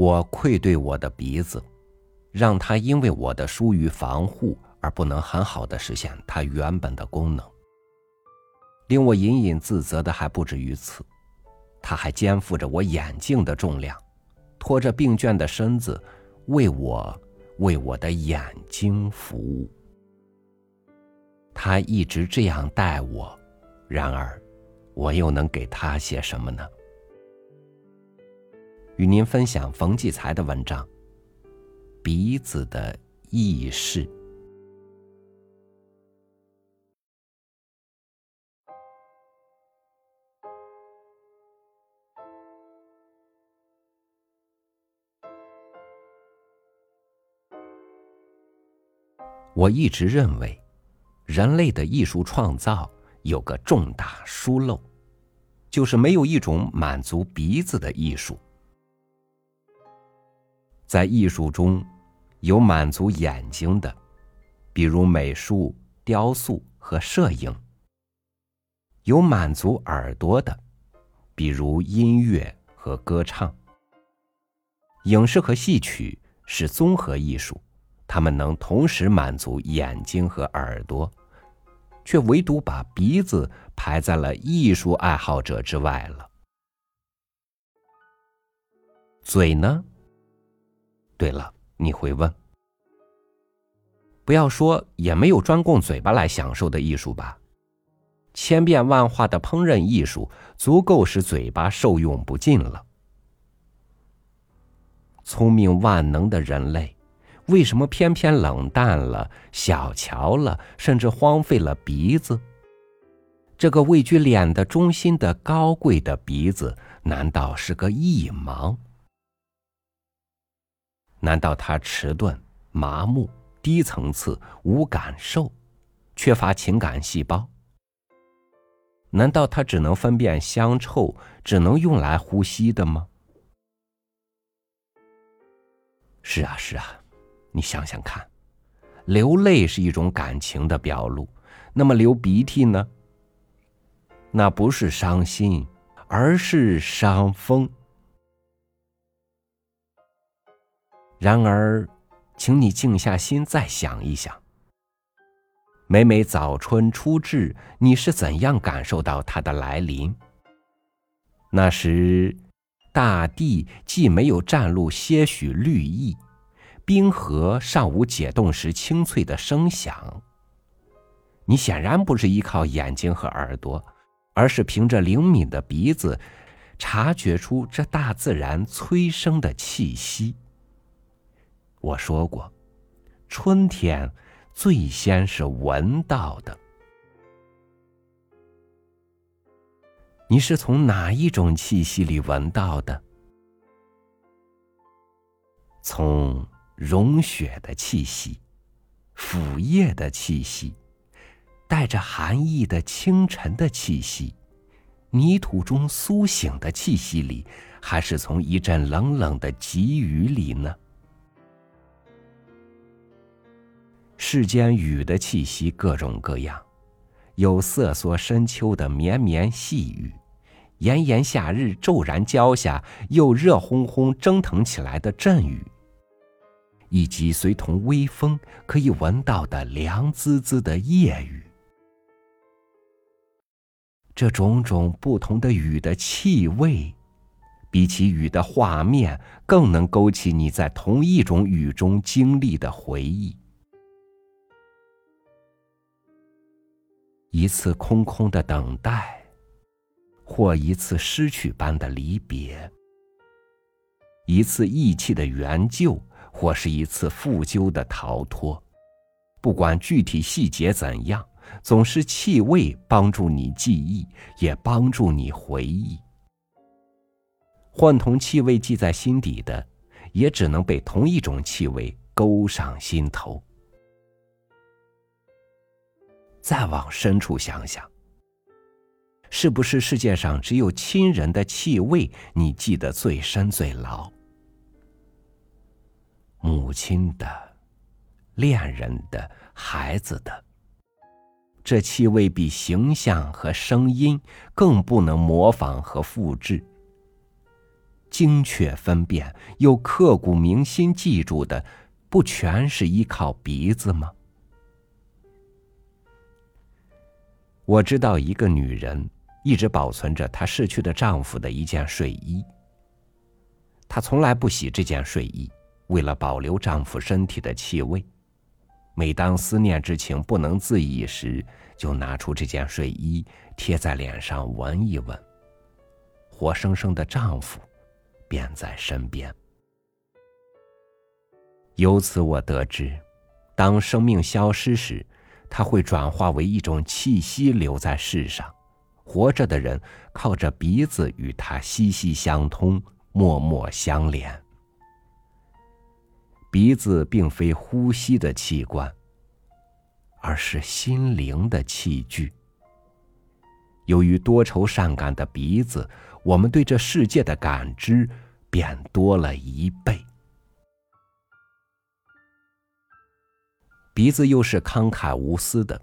我愧对我的鼻子，让它因为我的疏于防护而不能很好的实现它原本的功能。令我隐隐自责的还不止于此，它还肩负着我眼镜的重量，拖着病倦的身子，为我为我的眼睛服务。他一直这样待我，然而，我又能给他些什么呢？与您分享冯骥才的文章《鼻子的意识》。我一直认为。人类的艺术创造有个重大疏漏，就是没有一种满足鼻子的艺术。在艺术中，有满足眼睛的，比如美术、雕塑和摄影；有满足耳朵的，比如音乐和歌唱。影视和戏曲是综合艺术，它们能同时满足眼睛和耳朵。却唯独把鼻子排在了艺术爱好者之外了。嘴呢？对了，你会问：不要说也没有专供嘴巴来享受的艺术吧？千变万化的烹饪艺术足够使嘴巴受用不尽了。聪明万能的人类。为什么偏偏冷淡了、小瞧了，甚至荒废了鼻子？这个位居脸的中心的高贵的鼻子，难道是个异盲？难道他迟钝、麻木、低层次、无感受，缺乏情感细胞？难道他只能分辨香臭，只能用来呼吸的吗？是啊，是啊。你想想看，流泪是一种感情的表露，那么流鼻涕呢？那不是伤心，而是伤风。然而，请你静下心再想一想，每每早春初至，你是怎样感受到它的来临？那时，大地既没有占露些许绿意。冰河尚无解冻时清脆的声响。你显然不是依靠眼睛和耳朵，而是凭着灵敏的鼻子，察觉出这大自然催生的气息。我说过，春天最先是闻到的。你是从哪一种气息里闻到的？从。融雪的气息，腐叶的气息，带着寒意的清晨的气息，泥土中苏醒的气息里，还是从一阵冷冷的急雨里呢？世间雨的气息各种各样，有瑟缩深秋的绵绵细雨，炎炎夏日骤然浇下又热烘烘蒸腾起来的阵雨。以及随同微风可以闻到的凉滋滋的夜雨，这种种不同的雨的气味，比起雨的画面，更能勾起你在同一种雨中经历的回忆。一次空空的等待，或一次失去般的离别，一次义气的援救。或是一次复究的逃脱，不管具体细节怎样，总是气味帮助你记忆，也帮助你回忆。换同气味记在心底的，也只能被同一种气味勾上心头。再往深处想想，是不是世界上只有亲人的气味你记得最深最牢？母亲的、恋人的、孩子的，这气味比形象和声音更不能模仿和复制。精确分辨又刻骨铭心记住的，不全是依靠鼻子吗？我知道一个女人一直保存着她逝去的丈夫的一件睡衣。她从来不洗这件睡衣，为了保留丈夫身体的气味。每当思念之情不能自已时，就拿出这件睡衣贴在脸上闻一闻。活生生的丈夫便在身边。由此我得知，当生命消失时。它会转化为一种气息留在世上，活着的人靠着鼻子与它息息相通，默默相连。鼻子并非呼吸的器官，而是心灵的器具。由于多愁善感的鼻子，我们对这世界的感知便多了一倍。鼻子又是慷慨无私的，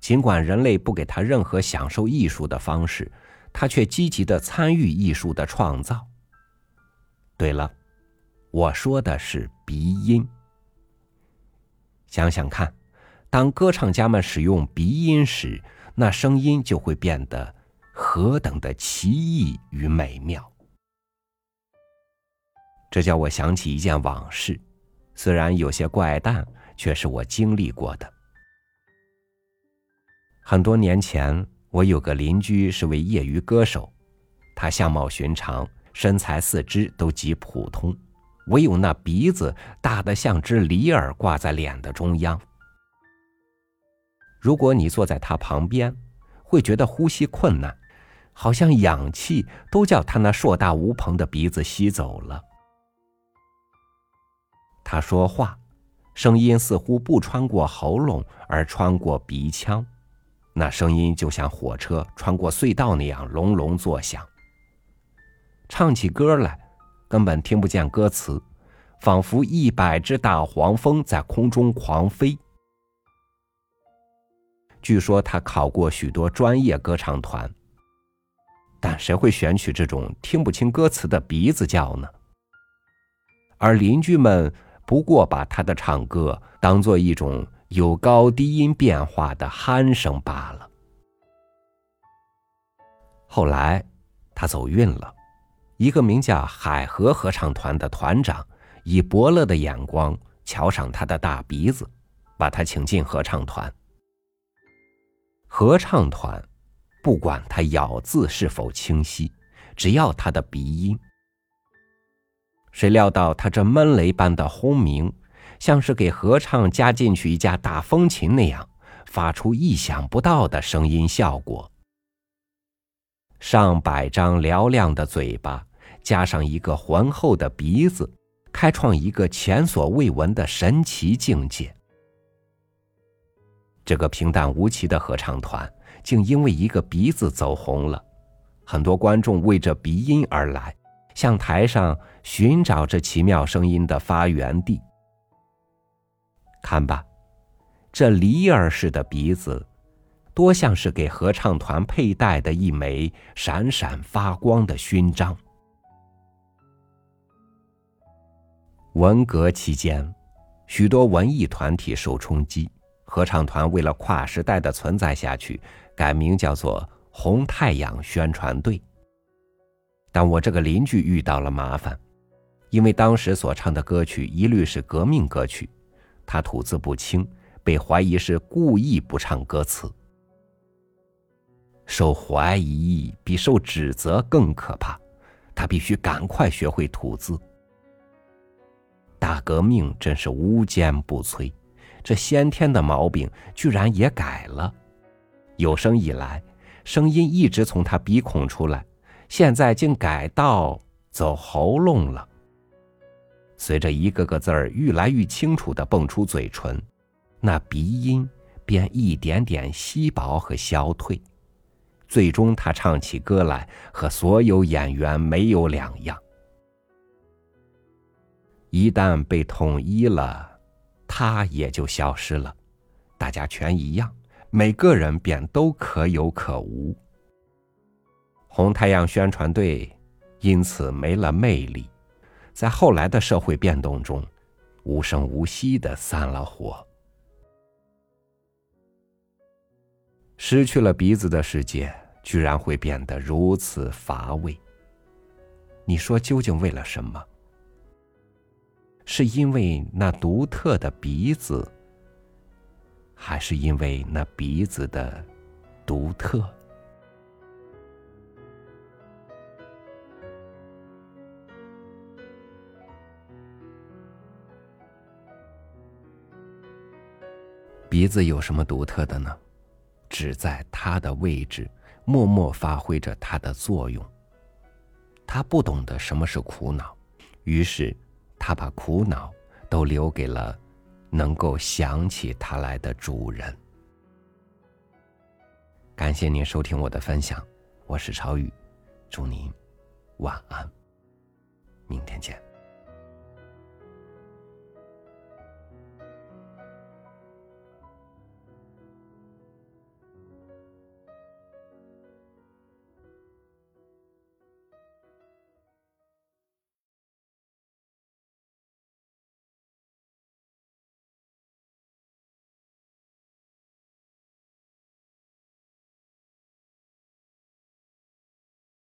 尽管人类不给他任何享受艺术的方式，他却积极的参与艺术的创造。对了，我说的是鼻音。想想看，当歌唱家们使用鼻音时，那声音就会变得何等的奇异与美妙。这叫我想起一件往事，虽然有些怪诞。却是我经历过的。很多年前，我有个邻居是位业余歌手，他相貌寻常，身材四肢都极普通，唯有那鼻子大得像只梨儿挂在脸的中央。如果你坐在他旁边，会觉得呼吸困难，好像氧气都叫他那硕大无朋的鼻子吸走了。他说话。声音似乎不穿过喉咙，而穿过鼻腔，那声音就像火车穿过隧道那样隆隆作响。唱起歌来，根本听不见歌词，仿佛一百只大黄蜂在空中狂飞。据说他考过许多专业歌唱团，但谁会选取这种听不清歌词的鼻子叫呢？而邻居们。不过把他的唱歌当做一种有高低音变化的鼾声罢了。后来，他走运了，一个名叫海河合唱团的团长以伯乐的眼光瞧上他的大鼻子，把他请进合唱团。合唱团不管他咬字是否清晰，只要他的鼻音。谁料到他这闷雷般的轰鸣，像是给合唱加进去一架大风琴那样，发出意想不到的声音效果。上百张嘹亮的嘴巴，加上一个浑厚的鼻子，开创一个前所未闻的神奇境界。这个平淡无奇的合唱团，竟因为一个鼻子走红了，很多观众为这鼻音而来。向台上寻找这奇妙声音的发源地。看吧，这梨儿似的鼻子，多像是给合唱团佩戴的一枚闪闪发光的勋章。文革期间，许多文艺团体受冲击，合唱团为了跨时代的存在下去，改名叫做“红太阳宣传队”。但我这个邻居遇到了麻烦，因为当时所唱的歌曲一律是革命歌曲，他吐字不清，被怀疑是故意不唱歌词。受怀疑比受指责更可怕，他必须赶快学会吐字。大革命真是无坚不摧，这先天的毛病居然也改了，有生以来，声音一直从他鼻孔出来。现在竟改道走喉咙了。随着一个个字儿愈来愈清楚的蹦出嘴唇，那鼻音便一点点稀薄和消退，最终他唱起歌来和所有演员没有两样。一旦被统一了，他也就消失了，大家全一样，每个人便都可有可无。红太阳宣传队因此没了魅力，在后来的社会变动中，无声无息的散了伙。失去了鼻子的世界，居然会变得如此乏味。你说究竟为了什么？是因为那独特的鼻子，还是因为那鼻子的独特？鼻子有什么独特的呢？只在它的位置，默默发挥着它的作用。他不懂得什么是苦恼，于是他把苦恼都留给了能够想起他来的主人。感谢您收听我的分享，我是超宇，祝您晚安，明天见。